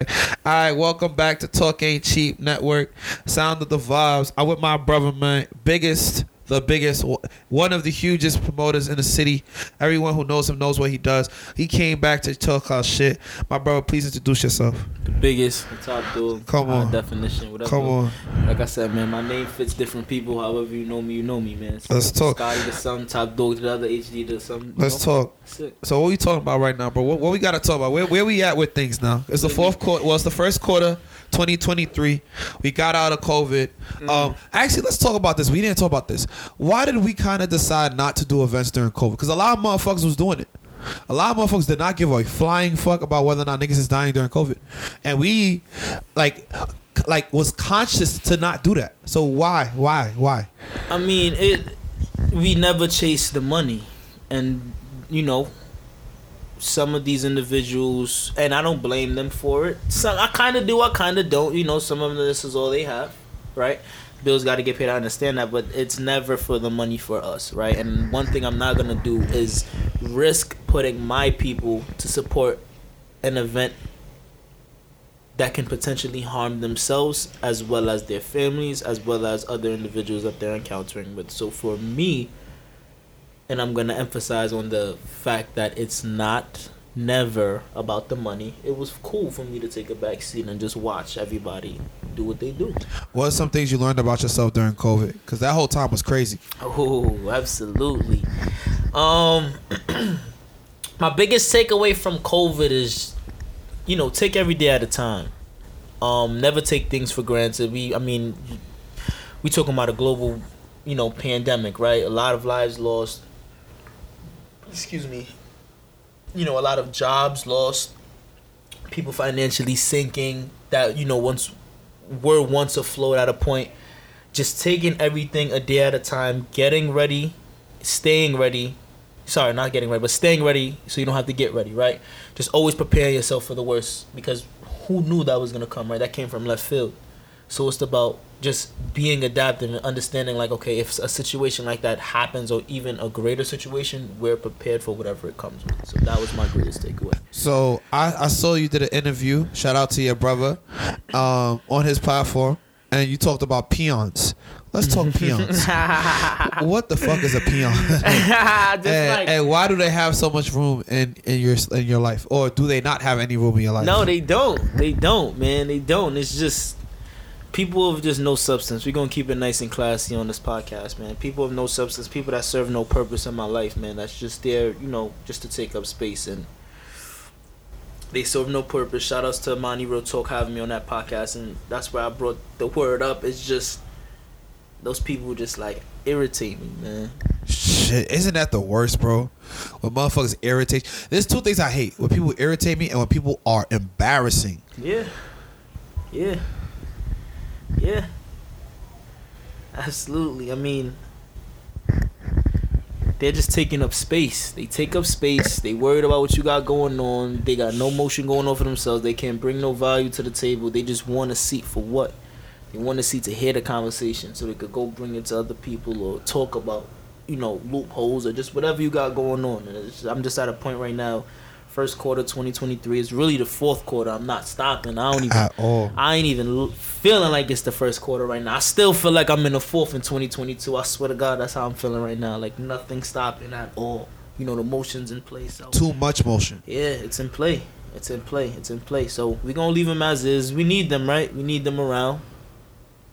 All right, welcome back to Talk Ain't Cheap Network. Sound of the vibes. I'm with my brother, man. Biggest, the biggest, one of the hugest promoters in the city. Everyone who knows him knows what he does. He came back to talk our shit. My brother, please introduce yourself. The biggest, the top dog. Come on. definition, whatever. Come on. Like I said, man, my name fits different people. However you know me, you know me, man. So Let's talk. Scottie to some, top dog to the other, HD to some. Let's know? talk. Sick. So what we talking about right now, bro? What, what we got to talk about? Where, where we at with things now? It's the fourth quarter. Well, it's the first quarter, 2023. We got out of COVID. Um, actually, let's talk about this. We didn't talk about this. Why did we kind of decide not to do events during COVID? Because a lot of motherfuckers was doing it. A lot of motherfuckers did not give a flying fuck about whether or not niggas is dying during COVID, and we, like, like was conscious to not do that. So why, why, why? I mean, it. We never chase the money, and you know, some of these individuals, and I don't blame them for it. Some I kind of do, I kind of don't. You know, some of them this is all they have, right? Bills got to get paid. I understand that, but it's never for the money for us, right? And one thing I'm not gonna do is risk putting my people to support an event that can potentially harm themselves as well as their families as well as other individuals that they're encountering with. So for me, and I'm gonna emphasize on the fact that it's not never about the money. It was cool for me to take a back seat and just watch everybody do what they do. What are some things you learned about yourself during COVID? Because that whole time was crazy. Oh, absolutely. Um, my biggest takeaway from COVID is, you know, take every day at a time. Um, never take things for granted. We, I mean, we talking about a global, you know, pandemic, right? A lot of lives lost. Excuse me. You know, a lot of jobs lost. People financially sinking. That you know, once were once afloat at a point just taking everything a day at a time, getting ready, staying ready. Sorry, not getting ready, but staying ready so you don't have to get ready, right? Just always prepare yourself for the worst because who knew that was gonna come, right? That came from left field. So it's about just being adaptive and understanding, like, okay, if a situation like that happens or even a greater situation, we're prepared for whatever it comes with. So that was my greatest takeaway. So I, I saw you did an interview. Shout out to your brother um, on his platform, and you talked about peons. Let's talk peons. what the fuck is a peon? and, like, and why do they have so much room in, in your in your life, or do they not have any room in your life? No, they don't. They don't, man. They don't. It's just people of just no substance. We're gonna keep it nice and classy on this podcast, man. People of no substance, people that serve no purpose in my life, man. That's just there, you know, just to take up space and they serve no purpose. Shout outs to Monty Real Talk having me on that podcast and that's where I brought the word up. It's just those people just like irritate me, man. Shit, isn't that the worst, bro? When motherfuckers irritate. There's two things I hate: when people irritate me and when people are embarrassing. Yeah. Yeah. Yeah. Absolutely. I mean, they're just taking up space. They take up space. They worried about what you got going on. They got no motion going on for themselves. They can't bring no value to the table. They just want a seat for what? They want a seat to hear the conversation so they could go bring it to other people or talk about, you know, loopholes or just whatever you got going on. I'm just at a point right now. First quarter 2023 is really the fourth quarter. I'm not stopping. I don't even. At all. I ain't even feeling like it's the first quarter right now. I still feel like I'm in the fourth in 2022. I swear to God, that's how I'm feeling right now. Like nothing stopping at all. You know, the motion's in place. So. Too much motion. Yeah, it's in play. It's in play. It's in play. So we gonna leave them as is. We need them, right? We need them around.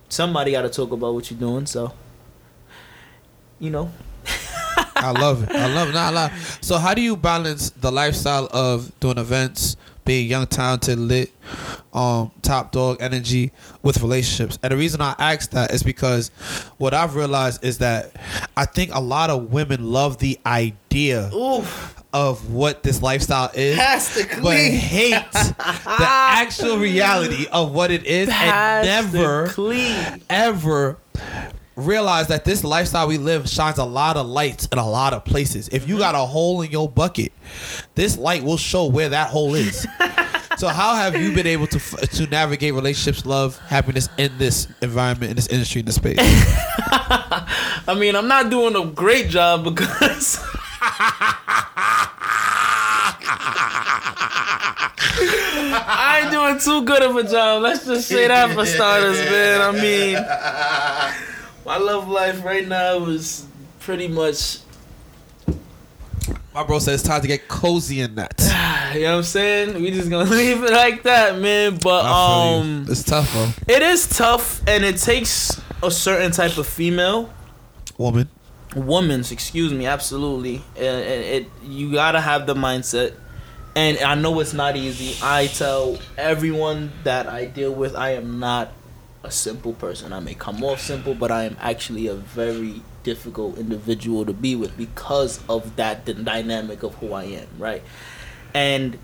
Somebody got to talk about what you're doing. So, you know, I love it. I love it. Not a lot. So how do you balance the lifestyle of doing events, being young, talented, lit, um, top dog energy with relationships? And the reason I ask that is because what I've realized is that I think a lot of women love the idea oof, of what this lifestyle is. but hate the actual reality of what it is and never ever realize that this lifestyle we live shines a lot of lights in a lot of places. If you mm-hmm. got a hole in your bucket, this light will show where that hole is. so how have you been able to f- to navigate relationships, love, happiness in this environment, in this industry, in this space? I mean, I'm not doing a great job because I ain't doing too good of a job. Let's just say that for starters, man. I mean, my love life right now is pretty much. My bro said it's time to get cozy in that. You know what I'm saying? We just gonna leave it like that, man. But feel you. um, it's tough, bro. it is tough, and it takes a certain type of female Woman. woman's excuse me absolutely and, and it you gotta have the mindset and i know it's not easy i tell everyone that i deal with i am not a simple person i may come off simple but i am actually a very difficult individual to be with because of that d- dynamic of who i am right and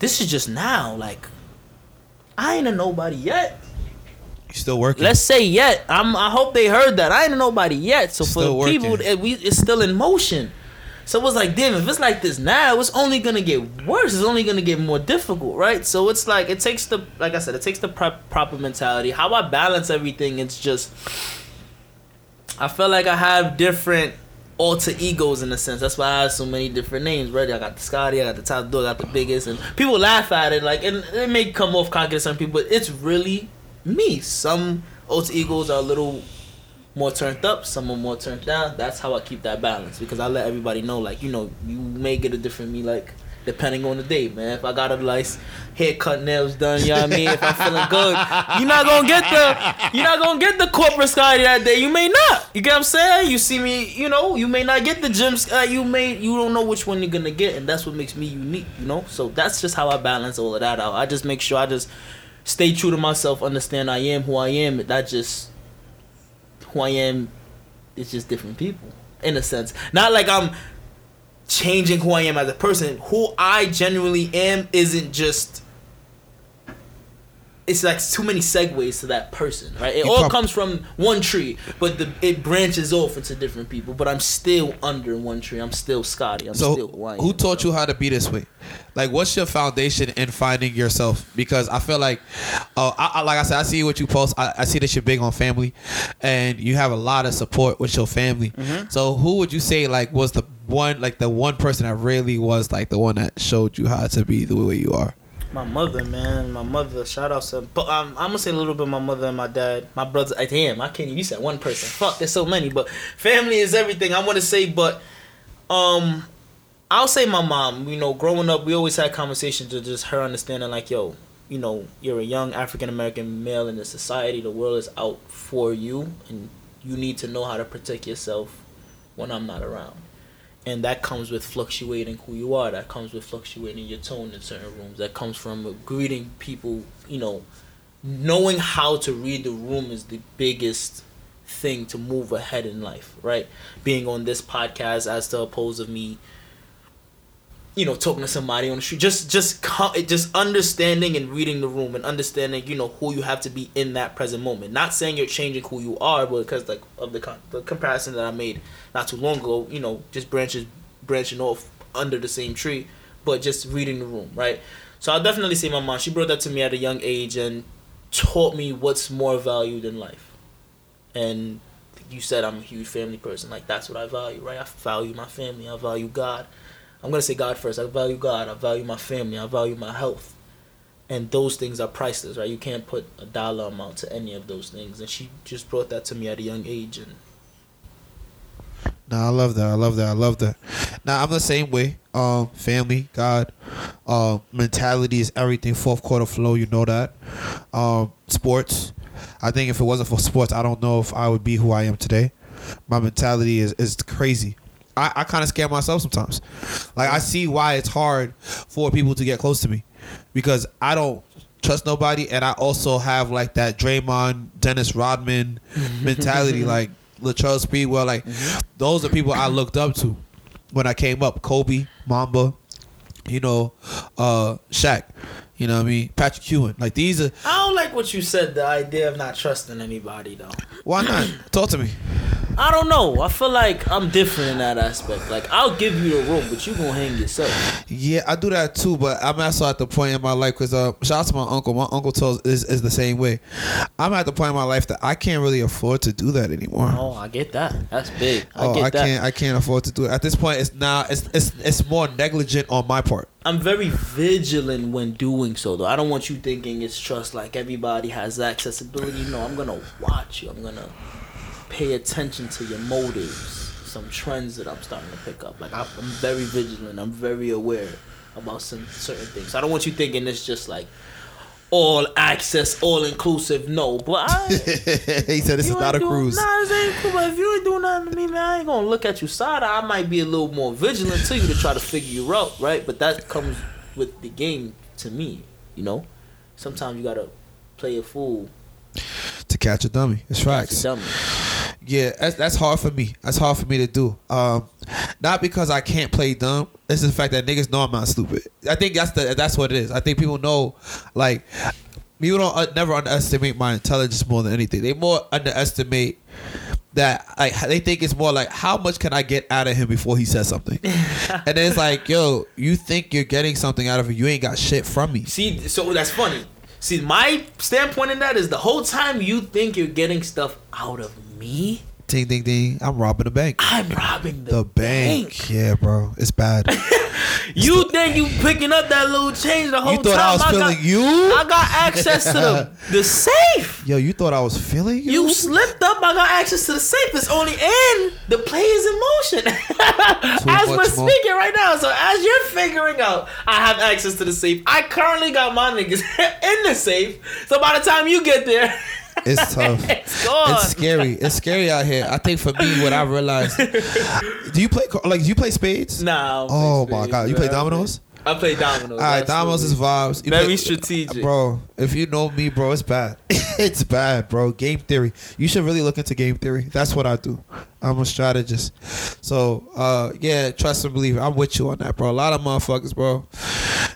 this is just now like i ain't a nobody yet You still working. Let's say yet. I'm. I hope they heard that. I ain't a nobody yet. So Still for the people, it, eh, we it's still in motion. So it was like, damn, if it's like this now, it's only gonna get worse. It's only gonna get more difficult, right? So it's like it takes the, like I said, it takes the prop, proper mentality. How I balance everything, it's just, I feel like I have different alter egos in a sense. That's why I have so many different names, right? I got the Scottie, I got the top dog, I got the biggest, and people laugh at it, like, and it may come off cocky to some people, but it's really me. Some alter egos are a little more turned up, some are more turned down. That's how I keep that balance because I let everybody know, like, you know, you may get a different me, like, depending on the day, man. If I got a nice haircut, nails done, you know what I mean? If I'm feeling good, you're not gonna get the, you're not gonna get the corporate Scottie that day. You may not. You get what I'm saying? You see me, you know, you may not get the gym. Uh, you may, you don't know which one you're gonna get, and that's what makes me unique, you know. So that's just how I balance all of that out. I just make sure I just stay true to myself, understand I am who I am. That just who I am. It's just different people in a sense. Not like I'm changing who I am as a person. Who I genuinely am isn't just. It's like too many segues to that person, right? It You all prob- comes from one tree, but the it branches off into different people. But I'm still under one tree. I'm still Scottie. I'm So still I who taught so. you how to be this way? Like, what's your foundation in finding yourself? Because I feel like, uh, I, I, like I said, I see what you post. I, I see that you're big on family, and you have a lot of support with your family. Mm-hmm. So, who would you say like was the one, like the one person that really was like the one that showed you how to be the way you are? My mother, man, my mother. Shout out to, but I'm gonna say a little bit. My mother and my dad, my brother. I damn, I can't. even- You said one person. Fuck, there's so many. But family is everything. I want to say, but um, I'll say my mom. You know, growing up, we always had conversations of just her understanding, like, yo, you know, you're a young African American male in the society. The world is out for you, and you need to know how to protect yourself when I'm not around and that comes with fluctuating who you are. That comes with fluctuating your tone in certain rooms. That comes from greeting people you know knowing how to read the room is the biggest thing to move ahead in life right? Being on this podcast as the oppose of me you know talking to somebody on the street just just just understanding and reading the room and understanding you know who you have to be in that present moment. Not saying you're changing who you are but because like of the con- the comparison that I made not too long ago you know just branches branching off under the same tree but just reading the room right? So I'll definitely say my mom she brought that to me at a young age and taught me what's more valued in life. And you said I'm a huge family person like that's what I value right? I value my family I value God I'm gonna say God first. I value God. I value my family. I value my health, and those things are priceless, right? You can't put a dollar amount to any of those things. And she just brought that to me at a young age, and No, I love that. I love that. I love that. Now I'm the same way. Um, family, God, um, mentality is everything. Fourth quarter flow, you know that. Um, sports. I think if it wasn't for sports, I don't know if I would be who I am today. My mentality is is crazy. I, I kind of scare myself sometimes. Like I see why it's hard for people to get close to me because I don't trust nobody, and I also have like that Draymond, Dennis Rodman mentality, like Latrell Sprewell. Like those are people I looked up to when I came up. Kobe, Mamba, you know, uh, Shaq. You know what I mean? Patrick Ewing. Like these are I don't like what you said. The idea of not trusting anybody, though. why not? Talk to me. I don't know. I feel like I'm different in that aspect. Like I'll give you the room, but you gonna hang yourself. Yeah, I do that too, but I'm also at the point in my life because uh, shout out to my uncle. My uncle tells is, is the same way. I'm at the point in my life that I can't really afford to do that anymore. Oh, I get that. That's big. I oh, get I that. can't. I can't afford to do it at this point. It's now. It's it's it's more negligent on my part. I'm very vigilant when doing so, though. I don't want you thinking it's just like everybody has accessibility. No, I'm gonna watch you. I'm gonna pay attention to your motives, some trends that I'm starting to pick up. Like I'm very vigilant. I'm very aware about some certain things. I don't want you thinking it's just like all access, all inclusive. No, but I. he said this is not a cruise. Nah, this ain't cool. But if you ain't doing nothing to me, man, I ain't gonna look at you side. I might be a little more vigilant to you to try to figure you out, right? But that comes with the game to me, you know. Sometimes you gotta play a fool. To catch a dummy. It's facts. A dummy. Yeah, that's that's hard for me. That's hard for me to do. Um, not because I can't play dumb. It's the fact that niggas know I'm not stupid. I think that's the that's what it is. I think people know, like, people don't uh, never underestimate my intelligence more than anything. They more underestimate that like they think it's more like how much can I get out of him before he says something, and then it's like, yo, you think you're getting something out of him, you ain't got shit from me. See, so that's funny. See, my standpoint in that is the whole time you think you're getting stuff out of me, Ding ding ding, I'm robbing the bank. I'm robbing the, The bank. Yeah, bro, it's bad. You you picking up that little change the whole you thought time? I was feeling got, you? I got access to the the safe. Yo, you thought I was feeling you? You slipped up. I got access to the safe. It's only in the play is in motion as we're speaking right now. So as you're figuring out, I have access to the safe. I currently got my niggas in the safe. So by the time you get there, It's tough. it's. It's scary. It's scary out here. I think for me, what I realized. Do you play like? Do you play spades? Nah. Oh play my spades, god, you play dominoes? I play dominoes. All right, dominoes is vibes. You Very play- strategic. bro. If you know me, bro, it's bad. it's bad, bro. Game theory. You should really look into game theory. That's what I do. I'm a strategist. So, uh, yeah, trust and believe. I'm with you on that, bro. A lot of motherfuckers, bro.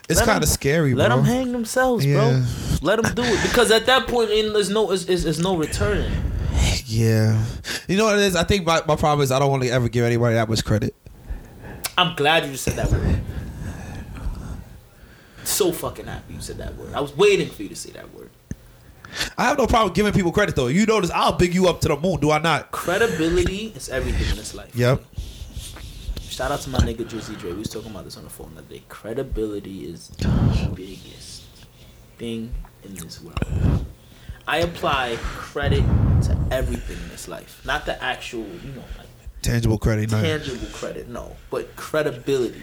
It's kind of scary, bro. Let bro. them hang themselves, Yeah. bro. Let them do it because at that point, in there's no, is is there's no returning. Yeah. You know what it is? I think my, my problem is I don't want to ever give anybody that much credit. I'm glad you just said that word. So fucking happy you said that word. I was waiting for you to say that word. I have no problem giving people credit though. You notice I'll big you up to the moon, do I not? Credibility is everything in this life. Yep. Shout out to my nigga Drizzy Dre. We was talking about this on the phone the other day. Credibility is the biggest thing in this world. I apply credit to everything in this life. Not the actual, you know, like Tangible credit. No. tangible credit, no, but credibility.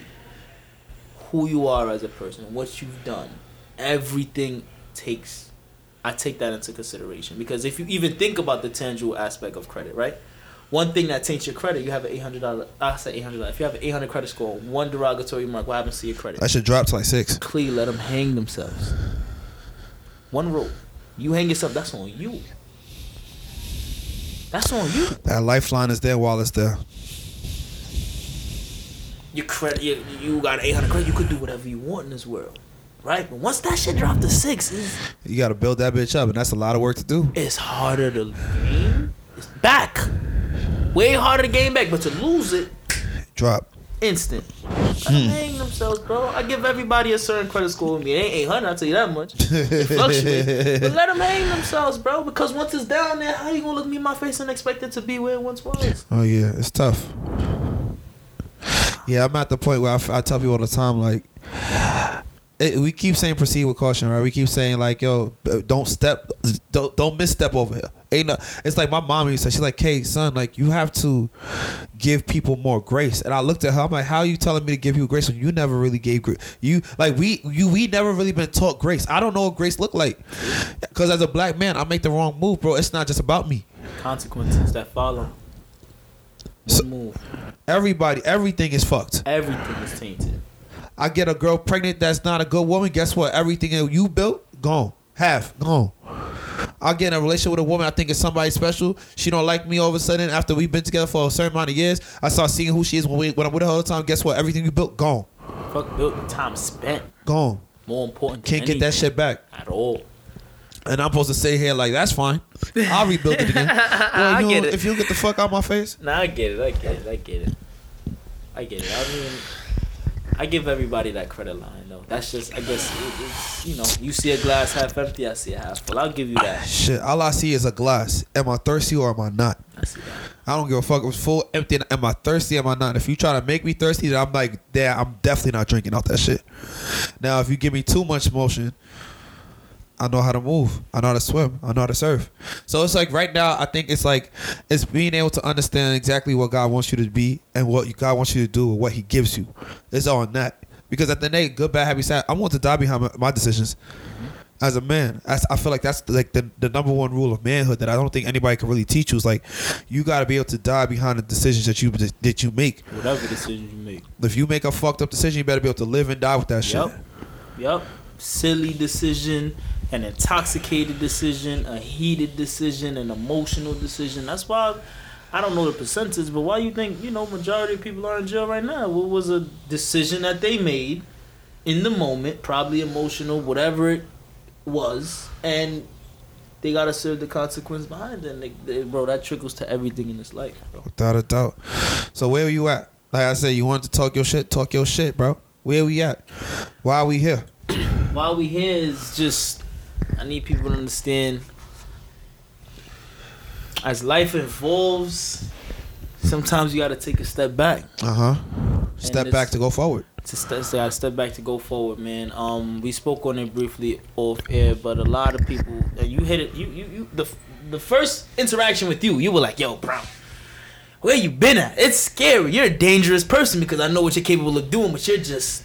Who you are as a person, what you've done, everything takes. I take that into consideration because if you even think about the tangible aspect of credit, right? One thing that taints your credit, you have an eight hundred dollar. I say eight hundred. If you have an eight hundred credit score, one derogatory remark, what happens to your credit? I should drop to like six. Clearly, let them hang themselves. One rule: you hang yourself. That's on you. That's on you. That lifeline is there while it's there. Your credit, you, you got 800 credit, you could do whatever you want in this world, right? But once that shit drop to six, You got to build that bitch up, and that's a lot of work to do. it's harder to gain. It's back, way harder to gain back, but to lose it, Drop. instant. Let them hang themselves, bro. I give everybody a certain credit score with me. It ain't 800, I'll tell you that much. It fluctuates. but let them hang themselves, bro, because once it's down there, how you gonna look me in my face and expect it to be where it once was? Oh yeah, it's tough. Yeah, I'm at the point where I, f- I tell people all the time, like, it, we keep saying proceed with caution, right? We keep saying like, yo, don't step, don't don't misstep over here. Ain't no, it's like my mom used to she's like, hey son, like you have to give people more grace. And I looked at her, I'm like, how are you telling me to give you grace when you never really gave grace? You like we you we never really been taught grace. I don't know what grace look like, because as a black man, I make the wrong move, bro. It's not just about me. Consequences that follow. So- move. Everybody, everything is fucked. Everything is tainted. I get a girl pregnant that's not a good woman. Guess what? Everything that you built, gone. Half, gone. I get in a relationship with a woman I think is somebody special. She don't like me all of a sudden after we've been together for a certain amount of years. I start seeing who she is when, we, when I'm with her all the time. Guess what? Everything you built, gone. Fuck built time spent. Gone. More important. Can't get that shit back. at all. And I'm supposed to say here like that's fine. I'll rebuild it again. Well, I you get it. If you get the fuck out of my face, Nah, I get it. I get it. I get it. I get it. I mean, I give everybody that credit line though. That's just, I guess, it, it's, you know, you see a glass half empty, I see a half full. I'll give you that. Ah, shit. All I see is a glass. Am I thirsty or am I not? I see that. I don't give a fuck. It was full, empty. Am I thirsty? Am I not? If you try to make me thirsty, then I'm like, yeah, I'm definitely not drinking off that shit. Now, if you give me too much motion, I know how to move. I know how to swim. I know how to surf. So it's like right now, I think it's like it's being able to understand exactly what God wants you to be and what God wants you to do and what He gives you. It's all on that. Because at the end, of the day, good, bad, happy, sad. I want to die behind my, decisions mm-hmm. as a man. I feel like that's like the, the number one rule of manhood that I don't think anybody can really teach you. Is like you got to be able to die behind the decisions that you that you make. Whatever decision you make. If you make a fucked up decision, you better be able to live and die with that shit. Yep. Yep. Silly decision, an intoxicated decision, a heated decision, an emotional decision. That's why I don't know the percentage, but why you think, you know, majority of people are in jail right now? What was a decision that they made in the moment, probably emotional, whatever it was, and they gotta serve the consequence behind it. And they, they, bro, that trickles to everything in this life, bro. Without a doubt. So where are you at? Like I said, you wanted to talk your shit. Talk your shit, bro. Where we at? Why are we here? Why we here is just I need people to understand as life evolves, sometimes you gotta take a step back. Uh huh. Step back to go forward. To step, so I step back to go forward, man. Um, we spoke on it briefly off air, but a lot of people, and you hit it. You, you, you. The the first interaction with you, you were like, "Yo, bro, where you been at? It's scary. You're a dangerous person because I know what you're capable of doing, but you're just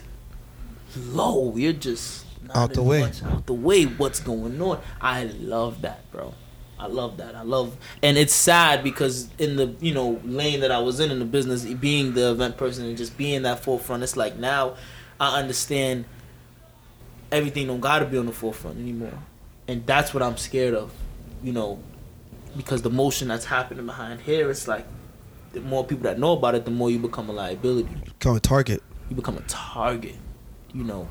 low. You're just Out the way. out the way. What's going on? I love that, bro. I love that. I love, and it's sad because in the you know lane that I was in in the business, being the event person and just being that forefront, it's like now I understand everything don't gotta be on the forefront anymore, and that's what I'm scared of, you know, because the motion that's happening behind here, it's like the more people that know about it, the more you become a liability Become a target. you become a target. You know.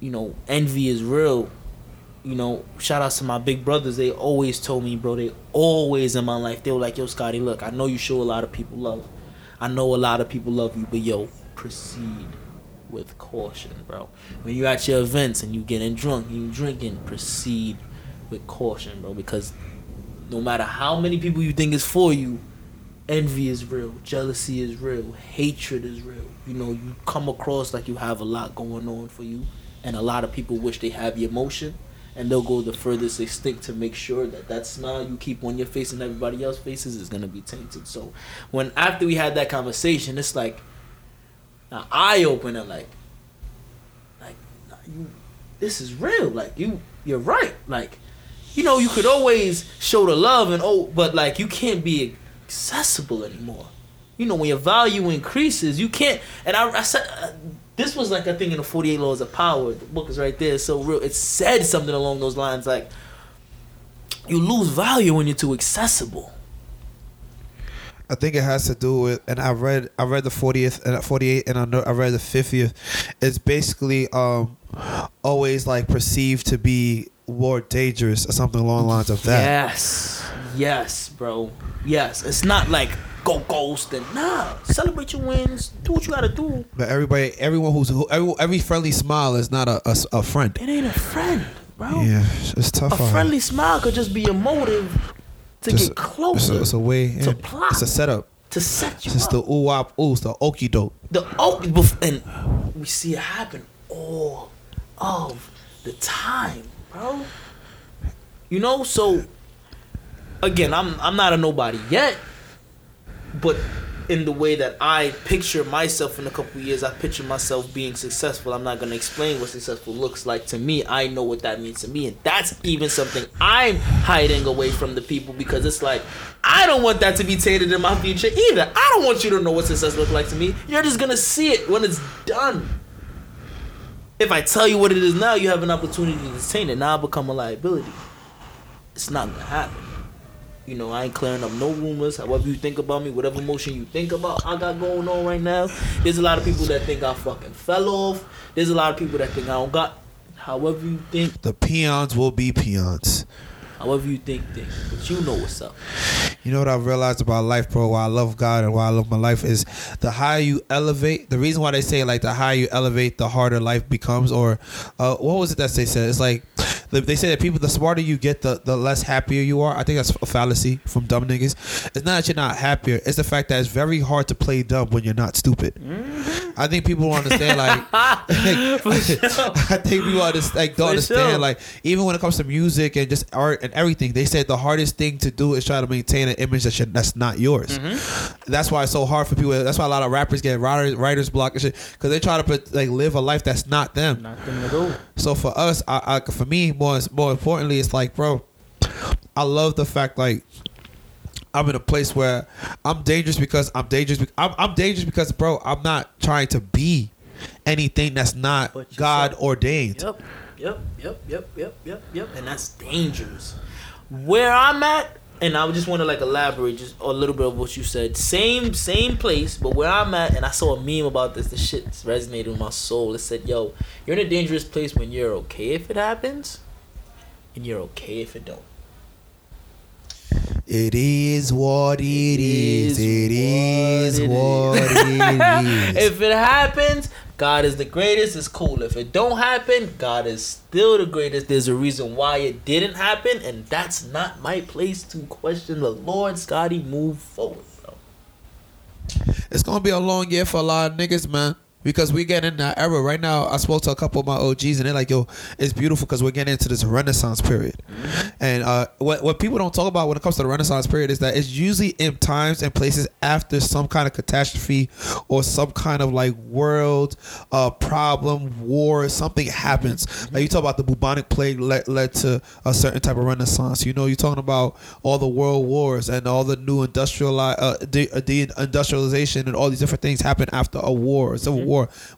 You know, envy is real. You know, shout outs to my big brothers. They always told me, bro, they always in my life, they were like, yo, Scottie, look, I know you show a lot of people love. I know a lot of people love you, but yo, proceed with caution, bro. When you're at your events and you getting drunk, you drinking, proceed with caution, bro, because no matter how many people you think is for you, envy is real, jealousy is real, hatred is real. You know, you come across like you have a lot going on for you, and a lot of people wish they have the emotion, and they'll go the furthest they extent to make sure that that smile you keep on your face and everybody else's faces is gonna be tainted. So, when after we had that conversation, it's like an eye opener, like, like you, this is real. Like you, you're right. Like, you know, you could always show the love and oh, but like you can't be accessible anymore. You know, when your value increases, you can't. And I, I said, uh, this was like a thing in the Forty Eight Laws of Power. The book is right there. So real. It said something along those lines, like you lose value when you're too accessible. I think it has to do with, and I read, I read the fortieth and forty eight, and I know I read the fiftieth. It's basically um, always like perceived to be more dangerous or something along the lines of that. Yes, yes, bro. Yes, it's not like go ghost and nah. Celebrate your wins. Do what you gotta do. But everybody, everyone who's who, every, every friendly smile is not a, a, a friend. It ain't a friend, bro. Yeah, it's tough. A friendly smile could just be a motive to Just- get closer, It's a, it's a way. to yeah. plot. It's a setup. to set you It's up. the ooh wop oohs, the okie doke. the bef- and we see it happen all of the time, bro. You know, so again, I'm I'm not a nobody yet, but in the way that I picture myself in a couple years, I picture myself being successful. I'm not gonna explain what successful looks like to me. I know what that means to me, and that's even something I'm hiding away from the people because it's like I don't want that to be tainted in my future either. I don't want you to know what success looks like to me. You're just gonna see it when it's done. If I tell you what it is now, you have an opportunity to taint it. Now I become a liability. It's not gonna happen. You know, I ain't clearing up no rumors. However you think about me, whatever emotion you think about I got going on right now. There's a lot of people that think I fucking fell off. There's a lot of people that think I don't got however you think, The peons will be peons. however you think, think. But you know what's up. You know what I've realized about life, bro? Why I love God and why I love my life is the higher you elevate. The reason why they say like the higher you elevate, the harder life becomes. Or uh, what was it that they said? It's like they say that people, the smarter you get, the the less happier you are. I think that's a fallacy from dumb niggas. It's not that you're not happier. It's the fact that it's very hard to play dumb when you're not stupid. I think people don't understand like. I think people understand, like don't For understand sure. like even when it comes to music and just art and everything, they said the hardest thing to do is try to maintain an image that should, that's not yours. Mm-hmm. That's why it's so hard for people. That's why a lot of rappers get writers, writers block and shit because they try to put, like live a life that's not them. Nothing at all. So for us, I, I for me more more importantly, it's like, bro, I love the fact like I'm in a place where I'm dangerous because I'm dangerous. be- I'm, I'm dangerous because, bro, I'm not trying to be anything that's not. God ordained. Yep, yep, yep, yep, yep, yep, yep. And that's dangerous. Where I'm at, and I just want to like elaborate just a little bit of what you said. Same, same place, but where I'm at, and I saw a meme about this. The shit resonated with my soul. It said, "Yo, you're in a dangerous place when you're okay if it happens, and you're okay if it don't." It is what it is. It is what what it is. if it happens, God is the greatest. It's cool. If it don't happen, God is still the greatest. There's a reason why it didn't happen, and that's not my place to question the Lord. Scottie, move forward, bro. It's gonna be a long year for a lot of niggas, man. Because we get in that era right now. I spoke to a couple of my OGs and they're like, "Yo, it's beautiful because we're getting into this Renaissance period." And uh, what what people don't talk about when it comes to the Renaissance period is that it's usually in times and places after some kind of catastrophe or some kind of like world uh, problem, war, something happens. Like you talk about the bubonic plague led, led to a certain type of Renaissance. You know, you're talking about all the world wars and all the new industrial uh, de- uh, deindustrialization and all these different things happen after a war, civil war.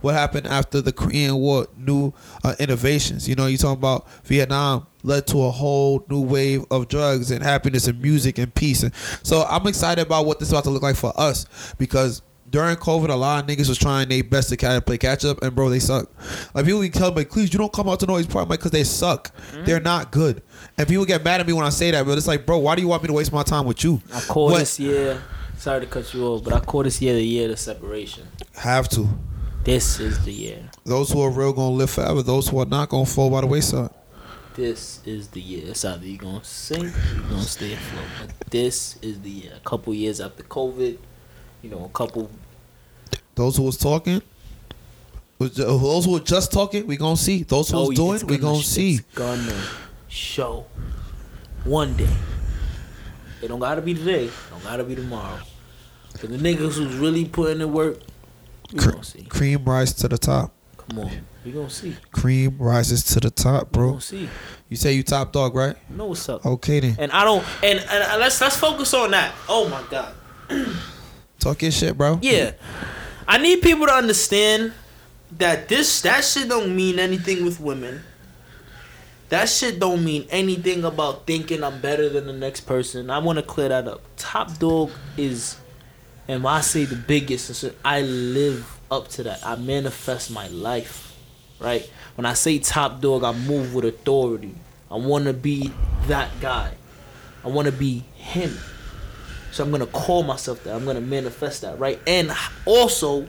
What happened after the Korean War? New uh, innovations. You know, you talking about Vietnam led to a whole new wave of drugs and happiness and music and peace. And so I'm excited about what this is about to look like for us because during COVID, a lot of niggas was trying their best to kind of play catch up, and bro, they suck. Like people be telling me, "Please, you don't come out to Noise Park," because they suck. They're not good, and people get mad at me when I say that. But it's like, bro, why do you want me to waste my time with you? I call What- this year. Sorry to cut you off, but I call this year the year of separation. Have to. This is the year. Those who are real gonna live forever. Those who are not gonna fall by the wayside. This is the year. It's either you gonna sink, you gonna stay afloat. But this is the year. A couple years after COVID, you know, a couple Those who was talking, those who were just talking, we gonna see. Those who oh, was Oh, doing, it's we gonna see. It's gonna show one day. It don't gotta be today. It don't gotta be tomorrow. Cause the niggas who's really putting in work, Cre- cream rise to the top. Come on, we gonna see. Cream rises to the top, We bro. You say you top dog, right? No, what's up. Okay then. And I don't. And, and let's let's focus on that. Oh my god. Talk your shit, bro. Yeah. I need people to understand that this that shit don't mean anything with women. That shit don't mean anything about thinking I'm better than the next person. I want to clear that up. Top dog is, and when I say the biggest, I live up to that. I manifest my life, right? When I say top dog, I move with authority. I want to be that guy. I want to be him. So I'm gonna call myself that. I'm gonna manifest that, right? And also,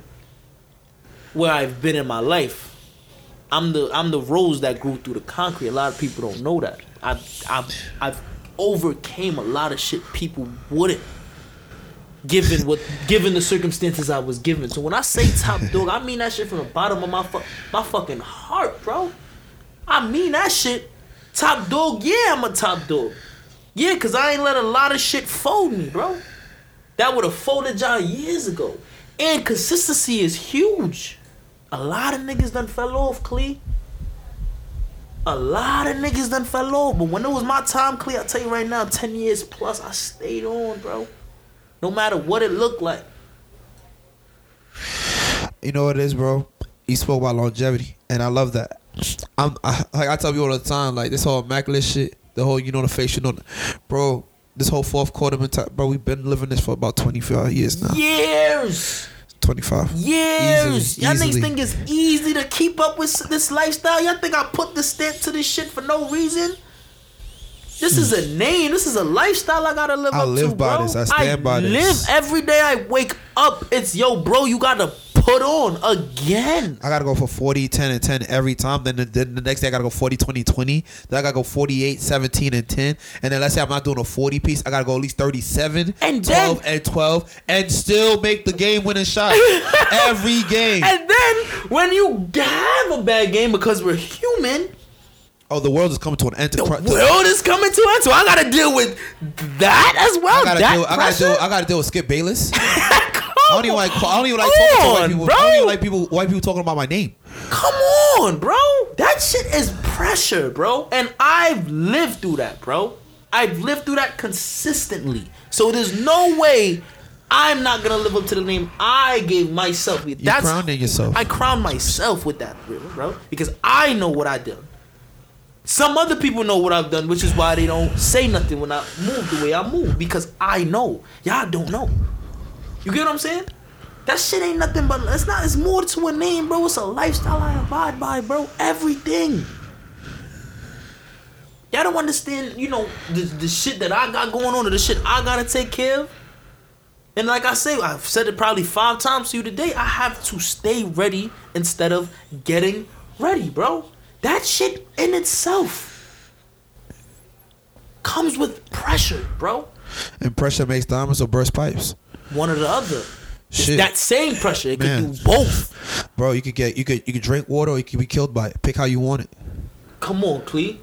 where I've been in my life, I'm the I'm the rose that grew through the concrete. A lot of people don't know that. I've I've I've overcame a lot of shit people wouldn't. Given what, given the circumstances I was given, so when I say top dog, I mean that shit from the bottom of my fu- my fucking heart, bro. I mean that shit. Top dog, yeah, I'm a top dog. Yeah, cause I ain't let a lot of shit fold me, bro. That would have folded y'all years ago. And consistency is huge. A lot of niggas done fell off, Clee. A lot of niggas done fell off. But when it was my time, Clee, I tell you right now, 10 years plus, I stayed on, bro. No matter what it looked like. You know what it is, bro. You spoke about longevity, and I love that. I'm I, like I tell you all the time, like this whole immaculate shit, the whole you know the face, you know, bro. This whole fourth quarter mentality, bro. We've been living this for about twenty five years now. Years. 25. Years. Easily, Y'all niggas think it's easy to keep up with this lifestyle? Y'all think I put the stamp to this shit for no reason? This is a name. This is a lifestyle I gotta live I up live to, by bro. this. I stand by this. live every day I wake up. It's yo, bro. You gotta put on again. I gotta go for 40, 10, and 10 every time. Then the, then the next day I gotta go 40, 20, 20. Then I gotta go 48, 17, and 10. And then let's say I'm not doing a 40 piece, I gotta go at least 37, And 12, then- and 12, and still make the game winning shot every game. And then when you have a bad game because we're human, Oh, the world is coming to an end. The world is coming to us. So I gotta deal with that as well. I gotta that deal. I gotta deal. I gotta deal with Skip Bayless. Come I don't even like. I don't even like talking to white people. bro. I don't even like people. White people talking about my name. Come on, bro. That shit is pressure, bro. And I've lived through that, bro. I've lived through that consistently. So there's no way I'm not gonna live up to the name I gave myself. You That's crowning yourself. I crown myself with that, bro, because I know what I done. Some other people know what I've done, which is why they don't say nothing when I move the way I move because I know. Y'all don't know. You get what I'm saying? That shit ain't nothing but it's not. It's more to a name, bro. It's a lifestyle I abide by, bro. Everything. Y'all don't understand, you know, the, the shit that I got going on, or the shit I gotta take care of. And like I say, I've said it probably five times to you today. I have to stay ready instead of getting ready, bro. That shit in itself comes with pressure, bro. and pressure makes diamonds or burst pipes. One or the other. It's Shit. that same pressure. It Man. could do both. Bro, you could get you could you could drink water or you could be killed by it. Pick how you want it. Come on, Clee.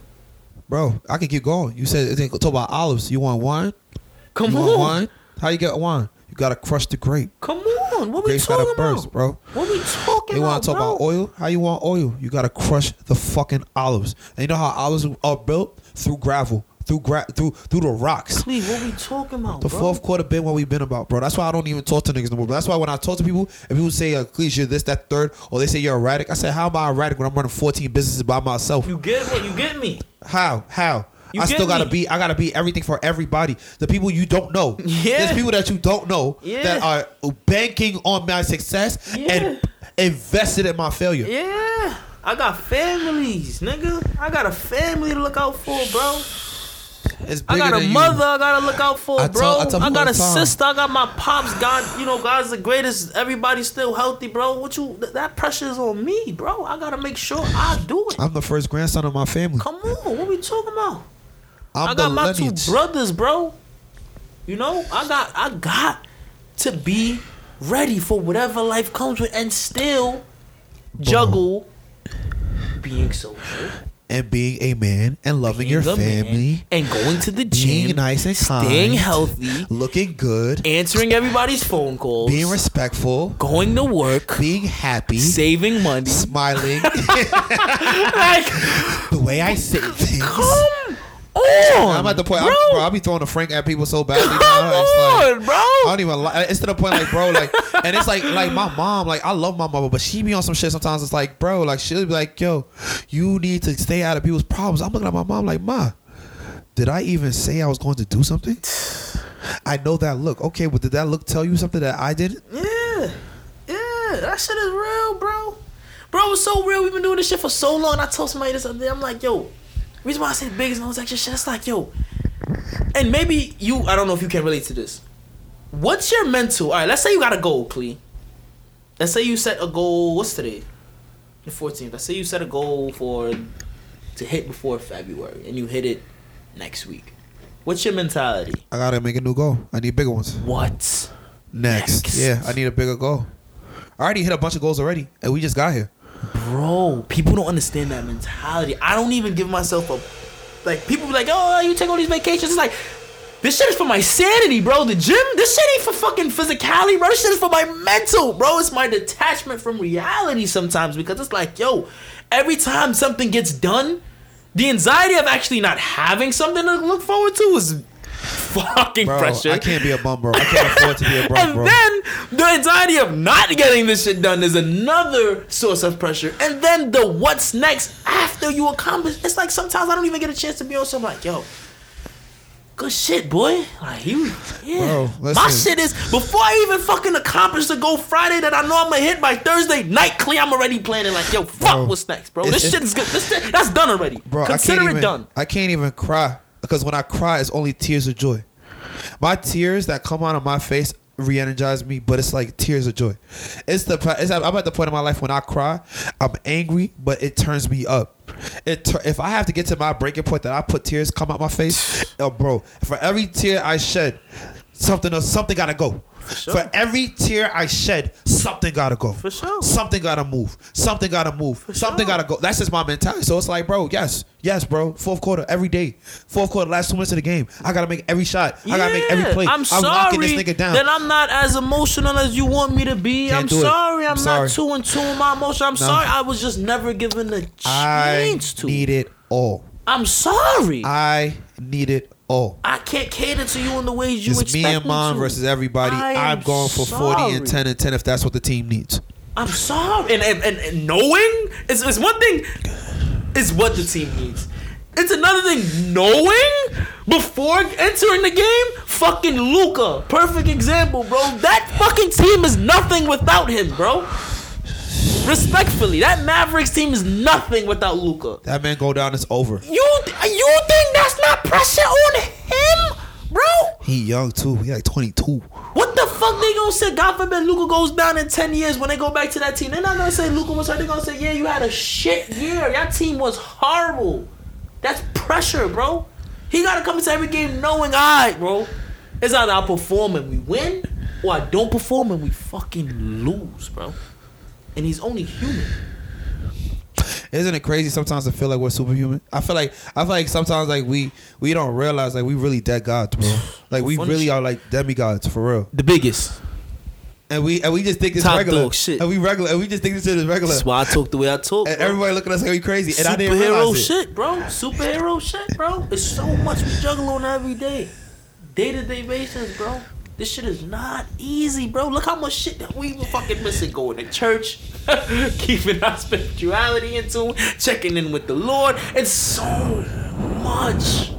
Bro, I can keep going. You said it talk about olives. You want wine? Come you on. want wine? How you get wine? You gotta crush the grape. Come on. What we Grapes talking gotta burst, about? bro. What we talking about? You want to talk bro? about oil? How you want oil? You gotta crush the fucking olives. And you know how olives are built through gravel, through gra- through through the rocks. Clee, what we talking about, The bro? fourth quarter been what we've been about, bro. That's why I don't even talk to niggas no more. But that's why when I talk to people, if people say, uh, "Cleese, you're this, that, third, or they say you're erratic, I say, "How am I erratic when I'm running 14 businesses by myself? You get what? You get me? How? How? You I still gotta me? be. I gotta be everything for everybody. The people you don't know. Yeah. There's people that you don't know Yeah. that are banking on my success Yeah. and invested in my failure. Yeah. I got families, nigga. I got a family to look out for, bro. It's I got a than you. mother I gotta look out for, I bro. tell- I I got a time. sister. I got my pops. God, you know, God's the greatest. Everybody's still healthy, bro. What you? th- That pressure's on me, bro. I gotta make sure I do it. I'm the first grandson of my family. Come on, what we talking about? I the got my two brothers, bro. You know, I got I got to be ready for whatever life comes with, and still juggle being social, and being a man and loving your being man, family, and going to the gym, being nice and staying healthy, looking good, answering everybody's phone calls, being respectful, going to work, being happy, saving money. smiling. like, the way I say things. come on. I'm at the point. bro. I'm, bro, I'll be throwing a Frank at people so badly. Come now, like, bro. I don't even like. It's to the point like, bro, like, and it's like, like my mom, like, I love my mama, but she be on some shit sometimes. It's like, bro, like, she'll be like, yo, you need to stay out of people's problems. I'm looking at my mom like, ma, did I even say I was going to do something? I know that look. Okay, but did that look tell you something that I didn't? Yeah, yeah, that shit is real, bro. Bro, it's so real. We've been doing this shit for so long. I told somebody this other day. I'm like, yo, reason why I say biggest and all this extra shit. It's like, yo, and maybe you. I don't know if you can relate to this. What's your mental? All right, let's say you got a goal, Clee. Let's say you set a goal. What's today? The 14th. Let's say you set a goal for to hit before February, and you hit it next week. What's your mentality? I gotta make a new goal. I need bigger ones. What? Next. Next. Yeah, I need a bigger goal. I already hit a bunch of goals already, and we just got here. Bro, people don't understand that mentality. I don't even give myself a like. People be like, "Oh, you take all these vacations." It's like this shit is for my sanity, bro. The gym, this shit ain't for fucking physicality, bro. This shit is for my mental, bro. It's my detachment from reality sometimes because it's like, yo, every time something gets done, the anxiety of actually not having something to look forward to is fucking Bro, pressure. I can't be a bum, bro. I can't afford to be a bum, And bro. then the anxiety of not getting this shit done is another source of pressure. And then the what's next after you accomplish. It's like sometimes I don't even get a chance to be on something like, yo, good shit, boy. Like was- yeah. Bro, My shit is before I even fucking accomplish the goal Friday that I know I'm gonna hit by Thursday night clear. I'm already planning like, yo, fuck, Bro, what's next, bro? This shit is good. This shit, that's done already. Bro, Consider it even, done. I can't even cry because when I cry, it's only tears of joy. My tears that come out of my face re-energize me, but it's like tears of joy. It's the it's, I'm at the point in my life when I cry, I'm angry, but it turns me up. It if I have to get to my breaking point that I put tears come out my face, oh, bro. For every tear I shed, something something gotta go. Sure. For every tear I shed, something gotta go. For sure. Something gotta move. Something gotta move. something sure. gotta go. That's just my mentality. So it's like, bro, yes, yes, bro. Fourth quarter every day. Fourth quarter, last two minutes of the game. I gotta make every shot. I gotta make every play. I'm sorry locking this nigga down. that I'm not as emotional as you want me to be. Can't I'm sorry. I'm I'm, sorry. not too in tune with my emotion. I'm sorry. I was just never given a I chance to. need it all. I'm sorry. I, I need it Oh. all. can't cater to you in the ways you It's expect me and mom to. versus everybody. I I'm going for 40 and 10 and 10 if that's what the team needs. I'm sorry. And and, and, and knowing is, is one thing is what the team needs. It's another thing knowing before entering the game. Fucking Luka, perfect example, bro. That fucking team is nothing without him, bro. Respectfully, that Mavericks team is nothing without Luka. That man go down, it's over. You you think that's not pressure on him, bro? He young too. He like 22. What the fuck they gonna say? God forbid Luka goes down in ten years when they go back to that team. They're not gonna say Luka was hurt. They're gonna say, yeah, you had a shit year. Your team was horrible. That's pressure, bro. He gotta come into every game knowing, alright, bro. It's either I perform and we win, or I don't perform and we fucking lose, bro. And he's only human. Isn't it crazy sometimes to feel like we're superhuman? I feel like I feel like sometimes like we we don't realize like we really dead gods, bro. Like we Funny really shit. are like demigods for real. The biggest. And we and we just think it's Top regular. dog shit. And we regular and we just think this shit is regular. That's why I talk the way I talk. And bro. everybody looking at us like we crazy. And I didn't Superhero realize it. shit, bro. Superhero shit, bro. It's so much we juggle on every day, day to day basis, bro. This shit is not easy, bro. Look how much shit that we were fucking missing. Going to church, keeping our spirituality in tune, checking in with the Lord. It's so much.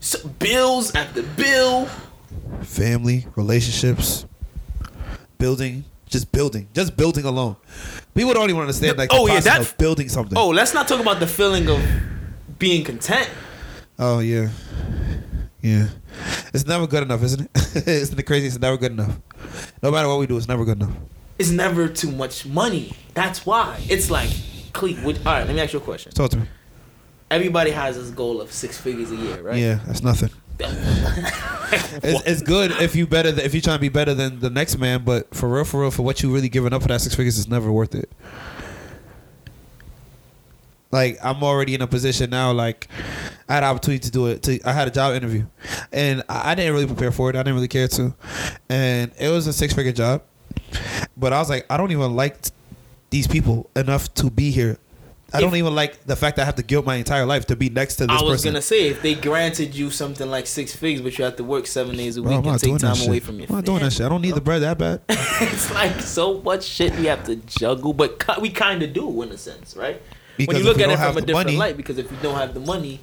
So, bills after bill. Family, relationships, building, just building, just building alone. People don't even understand like Oh, yeah, process that- of building something. Oh, let's not talk about the feeling of being content. Oh yeah, yeah. It's never good enough, isn't it? isn't it crazy? It's never good enough. No matter what we do, it's never good enough. It's never too much money. That's why. It's like, Cle- would, all right, let me ask you a question. Talk to me. Everybody has this goal of six figures a year, right? Yeah, that's nothing. It's, it's good if you better if you trying to be better than the next man, but for real, for real, for what you really giving up for that six figures is never worth it. Like I'm already in a position now. Like I had an opportunity to do it. To, I had a job interview, and I, I didn't really prepare for it. I didn't really care to, and it was a six figure job. But I was like, I don't even like these people enough to be here. I don't even like the fact that I have to give up my entire life to be next to this person. I was person. gonna say if they granted you something like six figures, but you have to work seven days a Bro, week and take time away from your I'm not doing that shit. I don't need the bread that bad. it's like so much shit we have to juggle, but we kind of do in a sense, right? Because when you look at it from a different money- light, because if you don't have the money,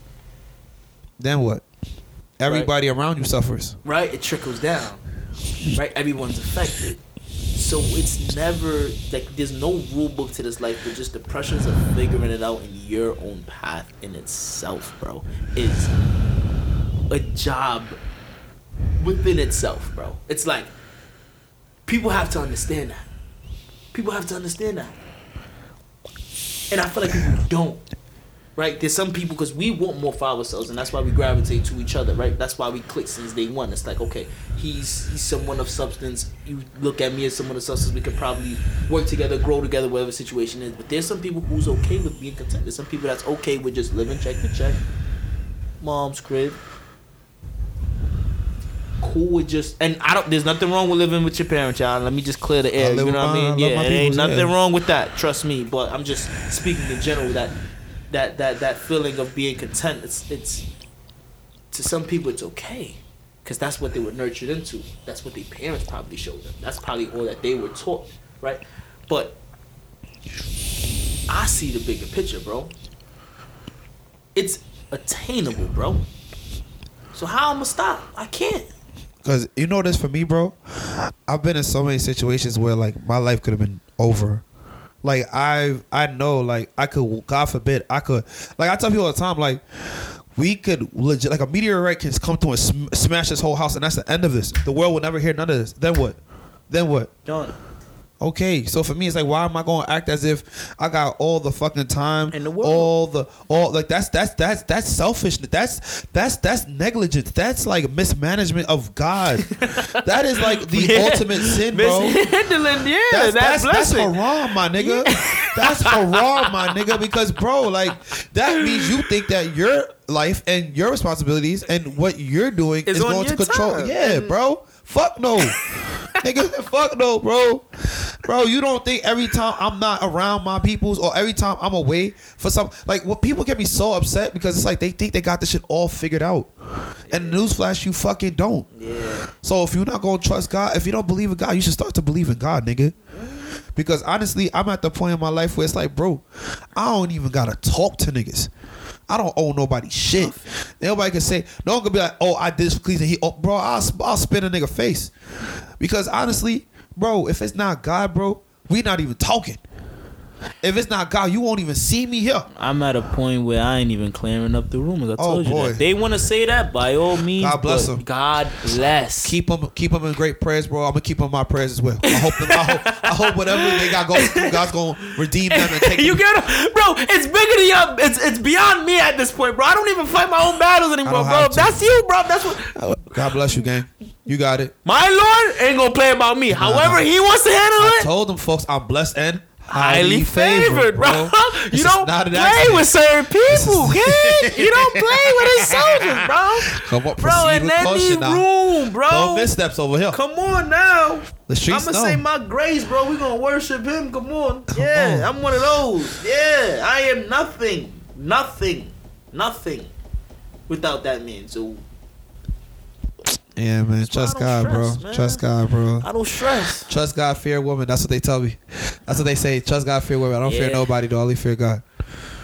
Then what? Everybody around you suffers. right, it trickles down, right? Everyone's affected. So it's never like there's no rule book to this life, but just the pressures of figuring it out in your own path in itself, bro, is a job within itself, bro. It's like people have to understand that. People have to understand that. And I feel like people don't. Right? There's some people because we want more for ourselves, and that's why we gravitate to each other. Right? That's why we click since day one. It's like, okay, he's he's someone of substance. You look at me as someone of substance. We could probably work together, grow together, whatever the situation is. But there's some people who's okay with being content. There's some people that's okay with just living check to check. Mom's crib. Cool with just and I don't. There's nothing wrong with living with your parents, y'all. Let me just clear the air. You know what I mean? Yeah, ain't nothing yeah. wrong with that. Trust me. But I'm just speaking in general that that that that feeling of being content. It's it's to some people it's okay because that's what they were nurtured into. That's what their parents probably showed them. That's probably all that they were taught, right? But I see the bigger picture, bro. It's attainable, bro. So how I'm gonna stop? I can't. Cause you know this for me, bro. I've been in so many situations where like my life could have been over. Like I, I know, like I could, God forbid, I could. Like I tell people all the time, like we could legit, like a meteorite can come through and sm- smash this whole house, and that's the end of this. The world will never hear none of this. Then what? Then what? Done. Okay, so for me, it's like, why am I going to act as if I got all the fucking time, In the world. all the all like that's that's that's that's selfishness. That's that's that's negligence. That's like mismanagement of God. that is like the Yeah. ultimate sin, bro. Mishandling, yeah, That's, that's, that's, that's haram, my nigga. That's haram, my nigga. Because, bro, like that means you think that your life and your responsibilities and what you're doing It's is going to control. time. Yeah, bro. Fuck no, nigga. Fuck no, bro. Bro, you don't think every time I'm not around my peoples or every time I'm away for some like what people get me so upset because it's like they think they got this shit all figured out. And newsflash, you fucking don't. yeah. So if you're not gonna trust God, if you don't believe in God, you should start to believe in God, nigga. Because honestly, I'm at the point in my life where it's like, bro, I don't even gotta talk to niggas. I don't owe nobody shit. Nobody can say, no one can be like, oh, I did this for Cleveland. He, oh, bro, I'll, I'll spin a nigga face. Because honestly, bro, if it's not God, bro, we not even talking. If it's not God, you won't even see me here. I'm at a point where I ain't even clearing up the rumors. I Oh, told you boy. that. They want to say that by all means. God bless but 'em. God bless. Keep them, keep them in great prayers, bro. I'm gonna keep them in my prayers as well. I hope, them, I hope, I hope whatever they got going through, God's gonna redeem them and take you them. get it, bro. It's bigger than you. It's it's beyond me at this point, bro. I don't even fight my own battles anymore, bro. That's you, bro. That's what God bless you, gang. You got it. my Lord ain't gonna play about me. However, he wants to handle I it. I told them folks I'm blessed and Highly favored, bro. This You don't play accident. with certain people, kid. You don't play with his soldiers, bro. Come on, Bro, and with that caution need now. room, bro. No missteps over here. Come on now. The streets I'm gonna say my grace, bro. We gonna worship him. Come on. yeah, on. I'm one of those. Yeah, I am nothing, nothing, nothing without that man. So yeah, man. I Trust God, bro. man. Trust God, bro. I don't stress. Trust God, fear woman. That's what they tell me. That's what they say. Trust God, fear woman. I don't fear nobody, though. I only fear God.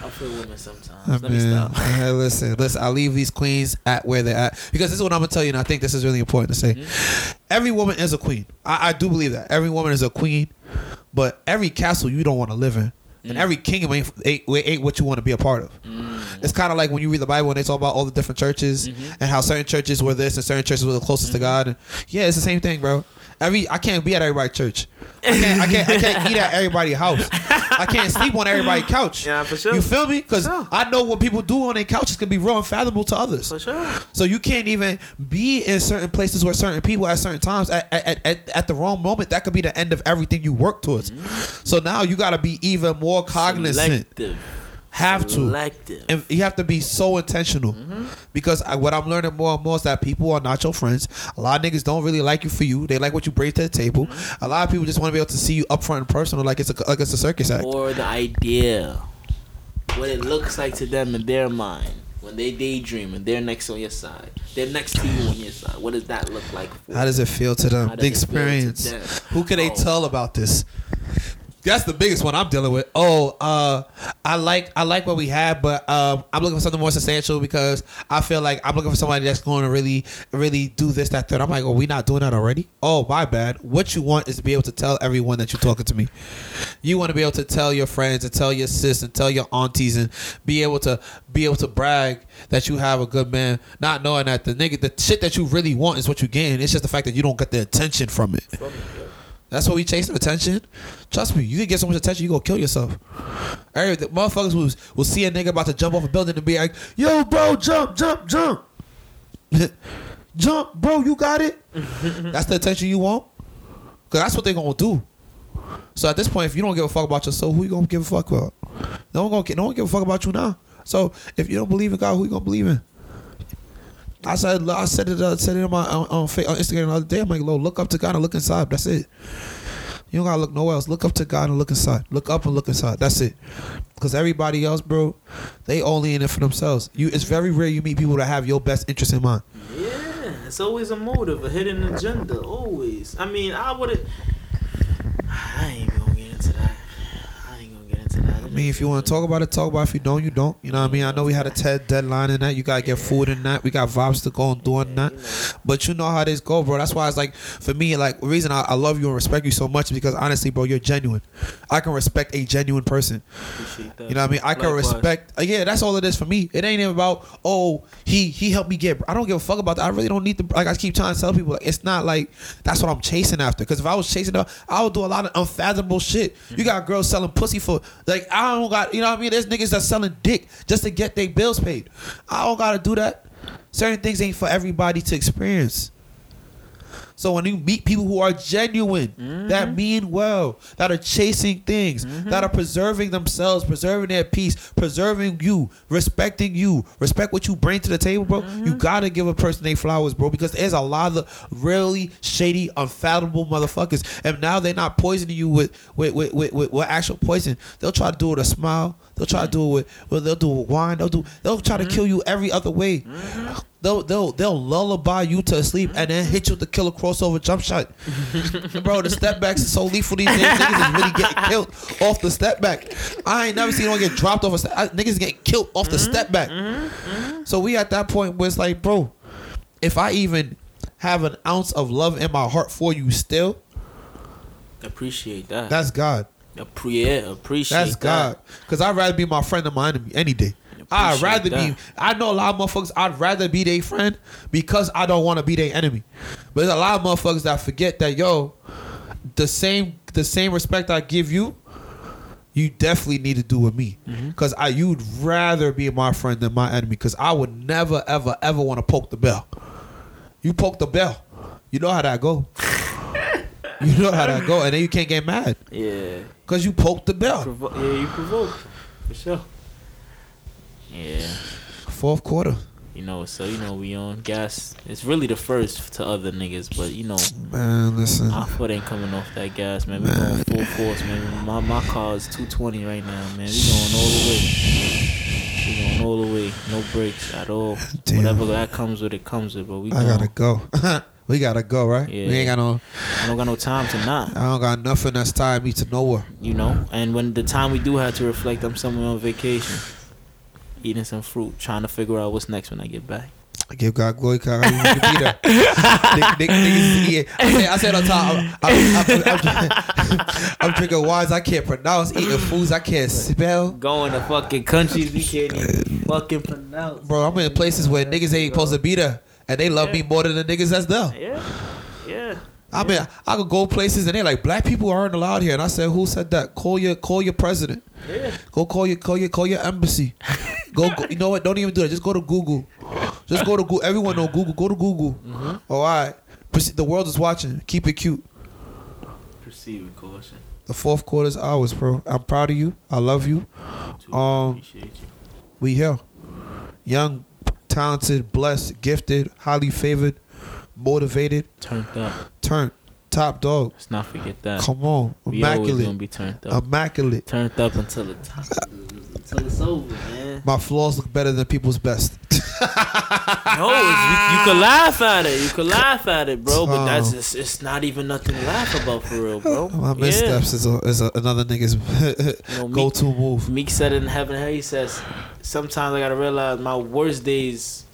I feel women sometimes. Let me mean, stop. hey, listen, listen. I leave these queens at where they're at because this is what I'm gonna tell you, and I think this is really important to say. Mm-hmm. Every woman is a queen. I, I do believe that every woman is a queen, but every castle you don't want to live in, Mm. and every kingdom ain't, ain't, what you want to be a part of. It's kind of like when you read the Bible and they talk about all the different churches Mm-hmm. and how certain churches were this and certain churches were the closest to God. And yeah, it's the same thing, bro. Every I can't be at everybody's church. I can't. I can't. I can't eat at everybody's house. I can't sleep on everybody's couch. Yeah, for sure. You feel me? Because Sure. I know what people do on their couches can be real unfathomable to others. For sure. So you can't even be in certain places where certain people at certain times at, at, at, at the wrong moment. That could be the end of everything you work towards. Mm-hmm. So now you got to be even more cognizant. Selective. Have to. Selective. And you have to be so intentional mm-hmm. because I, what I'm learning more and more is that people are not your friends. A lot of niggas don't really like you for you. They like what you bring to the table. Mm-hmm. A lot of people just want to be able to see you up front and personal, like it's a like it's a circus act. or the idea, what it looks like to them in their mind when they daydream and they're next on your side. They're next to you on your side. What does that look like? For How does it feel to them? How The to experience. them? Who can they Oh. tell about this? That's the biggest one I'm dealing with. Oh, uh, I like I like what we have, but um, I'm looking for something more substantial because I feel like I'm looking for somebody that's going to really, really do this, that, that. I'm like, oh, we not doing that already? Oh, my bad. What you want is to be able to tell everyone that you're talking to me. You want to be able to tell your friends and tell your sis and tell your aunties and be able to be able to brag that you have a good man, not knowing that the nigga, the shit that you really want is what you gain. It's just the fact that you don't get the attention from it. That's what we chasing attention. Trust me, you can get so much attention, you gonna kill yourself. Every the motherfuckers will, will see a nigga about to jump off a building and be like, "Yo, bro, jump, jump, jump, jump, bro, you got it." that's the attention you want, cause that's what they gonna do. So at this point, if you don't give a fuck about yourself, who you gonna give a fuck about? No one gonna no one give a fuck about you now. So if you don't believe in God, who you gonna believe in? I said I said it uh, said it on my on, on, Instagram the other day. I'm like, look up to God and look inside. That's it. You don't gotta look nowhere else. Look up to God and look inside. Look up and look inside. That's it. Because everybody else, bro, they only in it for themselves. You, it's very rare you meet people that have your best interest in mind. Yeah, it's always a motive, a hidden agenda. Always. I mean, I would. I ain't even gonna that. I ain't gonna get into that. It mean, if you want to talk about it, talk about it. If you don't, you don't. You know what I mean? I know we had a TED deadline in that. You gotta get food in that. We got vibes to go and do in that. But you know how this go, bro. That's why it's like for me, like the reason I, I love you and respect you so much is because honestly, bro, you're genuine. I can respect a genuine person. You know what I mean? I can Likewise. respect. uh, Yeah, that's all it is for me. It ain't even about oh he he helped me get. I don't give a fuck about that. I really don't need to. Like I keep trying to tell people, like, it's not like that's what I'm chasing after. Because if I was chasing, up, I would do a lot of unfathomable shit. You got girls selling pussy for like I don't got. You know what I mean? There's niggas that's selling dick just to get their bills paid. I don't gotta do that. Certain things ain't for everybody to experience. So when you meet people who are genuine, that mm-hmm. mean well, that are chasing things, mm-hmm. that are preserving themselves, preserving their peace, preserving you, respecting you, respect what you bring to the table, bro. You mm-hmm. gotta give a person their flowers, bro, because there's a lot of really shady, unfathomable motherfuckers, and now they're not poisoning you with with with, with, with, with actual poison. They'll try to do it with a smile. They'll try to do it with, well, they'll do it with wine. They'll do. They'll try to kill you every other way. They'll they'll they'll lullaby you to sleep and then hit you with the killer crossover jump shot. Bro, the step backs is so lethal these days. Niggas is really getting killed off the step back. I ain't never seen one get dropped off a step. I- Niggas getting killed off the mm-hmm. step back. Mm-hmm. Mm-hmm. So we at that point where it's like, bro, if I even have an ounce of love in my heart for you still, Appreciate that. that's God. Appre- yeah, appreciate That's that. God. Because I'd rather be my friend than my enemy any day. I'd rather be. I know a lot of motherfuckers. I'd rather be their friend because I don't want to be their enemy. But there's a lot of motherfuckers that forget that yo, the same the same respect I give you, you definitely need to do with me. Mm-hmm. Because I you'd rather be my friend than my enemy. Because I would never ever ever want to poke the bell. You poke the bell, you know how that go. you know how that go, and then you can't get mad Yeah. because you poked the bell. Provo- yeah, you provoked. For sure. Yeah. Fourth quarter. You know, so you know we on gas. It's really the first to other niggas, but you know Man, listen. our foot ain't coming off that gas, man. We going full force, man. My my car is 220 right now, man. We going all the way. We going all the way, no brakes at all. Damn. Whatever that comes with, it comes with. But we I going. gotta go. we gotta go, right? Yeah. We ain't got no. I don't got no time to not. I don't got nothing that's tying me to nowhere. you know. And when the time we do have to reflect, I'm somewhere on vacation, eating some fruit, trying to figure out what's next when I get back. I give God glory, cause I really can be there. Nick- Nick- niggas- yeah. I said, I said on top, I'm, I'm, I'm, I'm, drinking wines I can't pronounce, eating foods I can't spell. Going to fucking countries we can't even fucking pronounce. Bro, I'm in places where niggas ain't supposed to be there, and they love me more than the niggas that's there. Yeah, yeah. I mean, I could go places and they're like, black people aren't allowed here, and I said, who said that? Call your, call your president. Yeah. Go call your call your call your embassy. Go, go you know what? Don't even do that. Just go to Google. Just go to Google. Everyone know Google. Go to Google. All right. The world is watching. Keep it cute. Proceed with caution. The fourth quarter is ours, bro. I'm proud of you. I love you. Um, Appreciate you. We here. Young, talented, blessed, gifted, highly favored, motivated, Turned up. turned, top dog. Let's not forget that. Come on, we always gonna immaculate, be turned up. immaculate. turned up until the top. until it's over, man. My flaws look better than people's best. No, it's, you, you could laugh at it. You can laugh at it, bro. But that's Oh. just, it's not even nothing to laugh about for real, bro. My Yeah. missteps is, a, is a, another nigga's You know, go-to move. Meek said it in Heaven Hell. He says, sometimes I gotta realize my worst days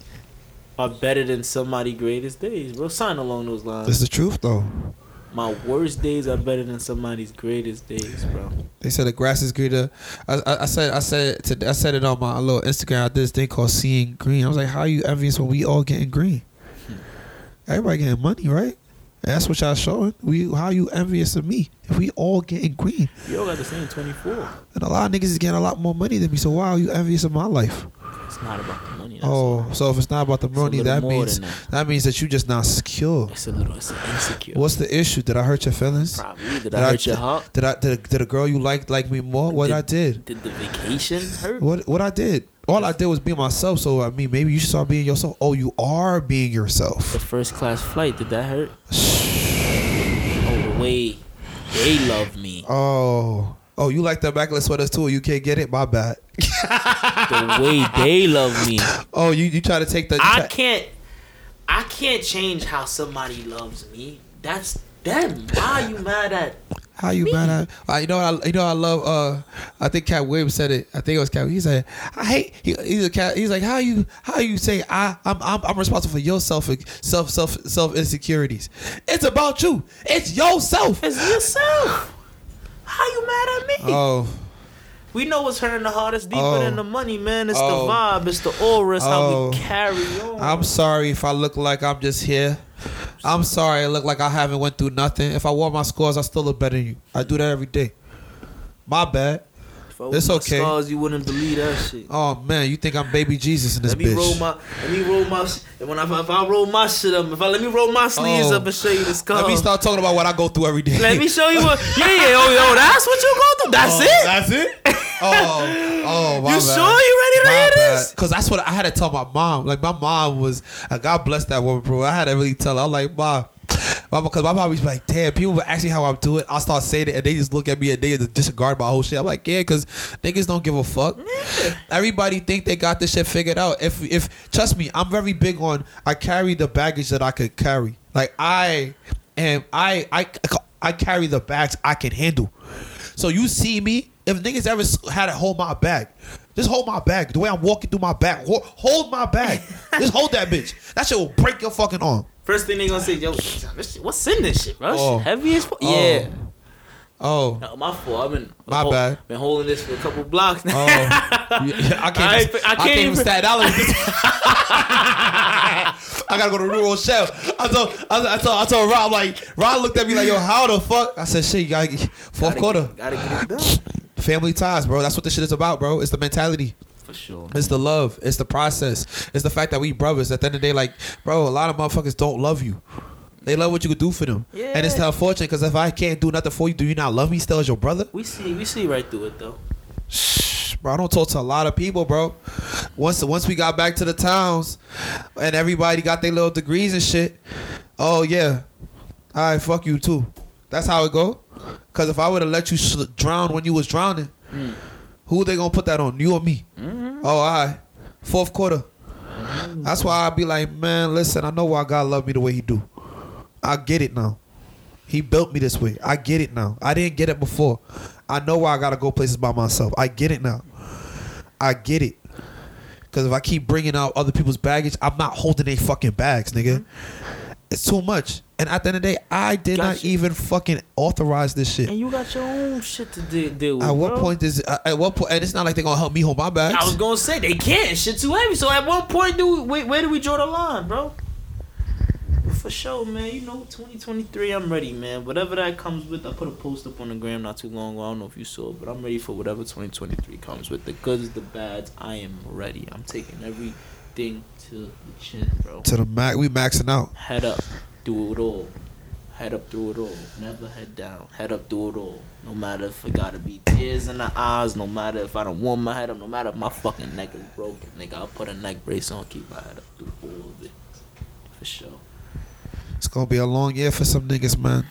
are better than somebody's greatest days, bro. Sign along those lines. It's the truth, though. My worst days are better than somebody's greatest days, bro. They said the grass is greener. I, I, I said I said it to, I said it on my little Instagram. I did this thing called seeing green. I was like, how are you envious when we all getting green? Hmm. Everybody getting money, right? That's what y'all showing. We how you envious of me if we all getting green? You all got the same 24. And a lot of niggas is getting a lot more money than me. So why are you envious of my life? It's not about the money. That's oh, all. Oh, so if it's not about the money, that means that. that means that you just not secure. It's a little, it's insecure. What's the issue? Did I hurt your feelings? Probably. Did I hurt your heart? Did I did, did a girl you liked like me more? What Did- I did? Did the vacation hurt? What what I did? All I did was be myself. So I mean, maybe you should start being yourself. Oh, you are being yourself. The first class flight, did that hurt? Oh, the way they love me. Oh, oh, you like the backless sweaters too? You can't get it. My bad. The way they love me. Oh, you you try to take the. I try- can't I can't change how somebody loves me. That's them. Why are you mad at How you mad at? Uh, you know, I, you know, I love. Uh, I think Katt Williams said it. I think it was Katt. He said, "I hate." He, he's a cat. He's like, "How you? How you say I? I'm, I'm, I'm responsible for your self, self, self, self insecurities. It's about you. It's yourself. It's yourself. How you mad at me? Oh, we know what's hurting the hardest deeper Oh. than the money, man. It's Oh. the vibe. It's the aura. It's how Oh. we carry on. I'm sorry if I look like I'm just here. I'm sorry I look like I haven't went through nothing. If I wore my scores, I still look better than you. I do that every day. My bad. Was it's okay. Scars, you wouldn't believe that shit. Oh man, you think I'm baby Jesus in this Let me bitch? roll my, let me roll my, and when I, if I roll my shit up, if I let me roll my sleeves Oh. up and show you the scars. Let me start talking about what I go through every day. Let me show you what. Yeah, yeah, oh, yo, that's what you go through. That's Oh, it. That's it. Oh, oh, my you bad. sure you ready to My hear bad. this? Cause that's what I had to tell my mom. Like my mom was, uh, God bless that woman, bro. I had to really tell her. I'm like, mom, mama, cause my mom was like, damn, people were asking how I'm doing. I start saying it, and they just look at me and they just disregard my whole shit. I'm like, yeah, cause niggas don't give a fuck. Everybody think they got this shit figured out. If if trust me, I'm very big on. I carry the baggage that I could carry. Like I am, I I I carry the bags I can handle. So you see me, if niggas ever had to hold my bag, just hold my bag. The way I'm walking through my bag, hold, hold my bag. just hold that bitch. That shit will break your fucking arm. First thing they gonna say, yo, shit, what's in this shit, bro? This Oh. shit heavy as fuck. Oh. Yeah. Oh, No, my fault. I've been My hol- bad. Been holding this for a couple blocks now. oh. Yeah, I can't. I I, ain't- I I can't can't even even- Staten Island. I gotta go to New Rochelle. I told, I told, I told, I told Rob like, Rob looked at me like, yo, how the fuck? I said, shit, you gotta get fourth Gotta quarter. Get, gotta get it done. Family ties, bro. That's what this shit is about, bro. It's the mentality. For sure. It's the love. It's the process. It's the fact that we brothers. At the end of the day, like, bro, a lot of motherfuckers don't love you. They love what you could do for them. Yeah. And it's unfortunate because if I can't do nothing for you, do you not love me still as your brother? We see, we see right through it though. Shh, bro, I don't talk to a lot of people, bro. Once once we got back to the towns and everybody got their little degrees and shit, oh yeah, all right, fuck you too. That's how it go. Cause if I would have let you sl- drown when you was drowning, who they gonna put that on? You or me? Mm-hmm. Oh, all right. Fourth quarter. That's why I be like, man, listen, I know why God love me the way He do. I get it now. He built me this way. I get it now. I didn't get it before. I know why I gotta go places by myself. I get it now. I get it. Cause if I keep bringing out other people's baggage, I'm not holding their fucking bags, nigga. Mm-hmm. It's too much. And at the end of the day, I did not Gotcha. even fucking authorize this shit. And you got your own shit to de- deal with. At what bro. point is uh, at what point? And it's not like they're gonna help me hold my bags. I was gonna say they can't. Shit too heavy. So at what point do we, wait, where do we draw the line, bro? For sure, man. You know, 2023, I'm ready, man. Whatever that comes with, I put a post up on the gram not too long ago. I don't know if you saw, it, but I'm ready for whatever 2023 comes with. The goods, the bads. I am ready. I'm taking everything to the chin, bro. to the max. We maxing out. Head up, do it all. Head up, do it all. Never head down. Head up, do it all. No matter if I gotta be tears in the eyes. No matter if I don't warm my head up. No matter if my fucking neck is broken. Nigga, I'll put a neck brace on. Keep my head up. Do all of it. For sure. It's gonna be a long year for some niggas, man.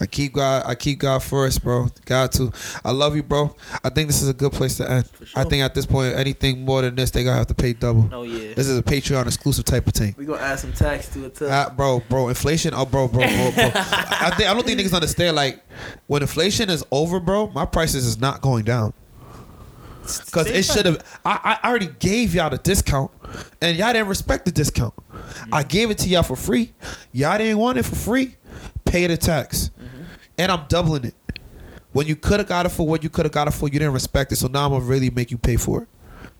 I keep God. I keep God first, bro. God too. I love you, bro. I think this is a good place to end. Sure. I think at this point, anything more than this, they gonna have to pay double. Oh yeah. This is a Patreon exclusive type of thing. We gonna add some tax to it too. Ah, bro, bro, inflation. Oh, bro, bro, bro, bro. I think I don't think niggas understand. Like, when inflation is over, bro, my prices is not going down. Cause it should have. I, I already gave y'all the discount, and y'all didn't respect the discount. I gave it to y'all for free. Y'all didn't want it for free. Pay the tax, and I'm doubling it. When you could have got it for what you could have got it for, you didn't respect it. So now I'm gonna really make you pay for it.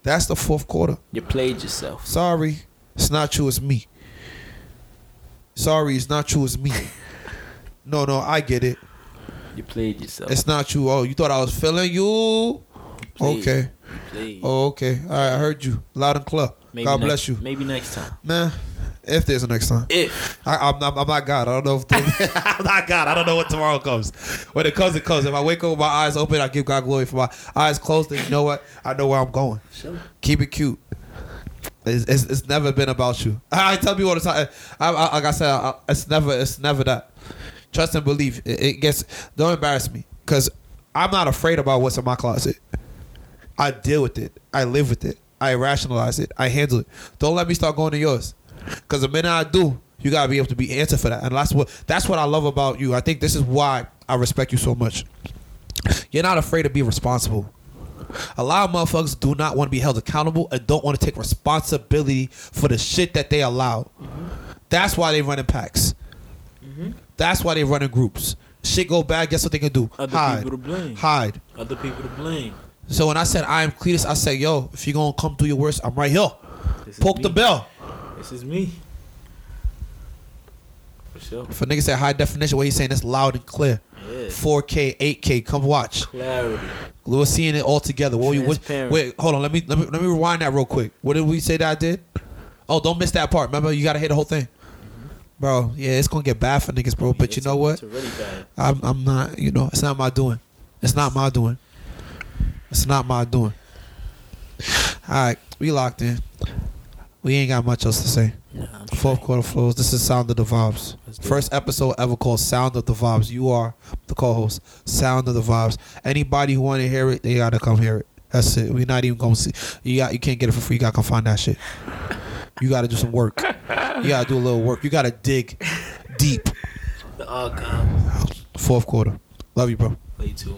That's the fourth quarter. You played yourself. Sorry, it's not you. It's me. Sorry, it's not you. It's me. No, no, I get it. You played yourself. It's not you. Oh, you thought I was feeling you? played. Okay. You. Oh, okay. All right, I heard you loud and clear. God next- bless you, Maybe next time. man. If there's a next time, If I, I'm, not, I'm not God. I don't know. If I'm not God. I don't know what tomorrow comes. When it comes, it comes. If I wake up with my eyes open, I give God glory. For my eyes closed, then you know what? I know where I'm going. sure. Keep it cute. It's, it's, it's never been about you. I, I tell people all the time. I, I, like I said, I, it's never it's never that. Trust and believe. It, it gets. Don't embarrass me, cause I'm not afraid about what's in my closet. I deal with it. I live with it. I rationalize it. I handle it. Don't let me start going to yours, cause the minute I do, you gotta be able to be answered for that. And that's what that's what I love about you. I think this is why I respect you so much. You're not afraid to be responsible. A lot of motherfuckers do not want to be held accountable and don't want to take responsibility for the shit that they allow. That's why they run in packs. That's why they run in groups. Shit go bad, guess what they can do? Other Hide. people to blame. Hide. Other people to blame. So when I said I am Cletus, I said, yo, if you're gonna come do your worst, I'm right here. This Poke the bell. This is me. For sure. If a nigga say high definition, what he's saying is loud and clear. Yeah. 4K, 8K, come watch. Clarity. We're seeing it all together. What you, what, wait, hold on. Let me, let me let me rewind that real quick. What did we say that I did? Oh, don't miss that part. Remember, you gotta hear the whole thing, mm-hmm. bro. Yeah, it's gonna get bad for niggas, bro. But you know what? Bad. I'm I'm not. You know, it's not my doing. It's not my doing. It's not my doing. All right, we locked in. We ain't got much else to say. Nah, Fourth quarter flows. This is Sound of the Vibes. First episode ever called Sound of the Vibes. You are the co-host. Sound of the Vibes. Anybody who want to hear it, they gotta come hear it. That's it. We're not even gonna see. You got. You can't get it for free. You gotta come find that shit. You gotta do some work. You gotta do a little work. You gotta dig deep. The archive. Fourth quarter. Love you, bro. Play too.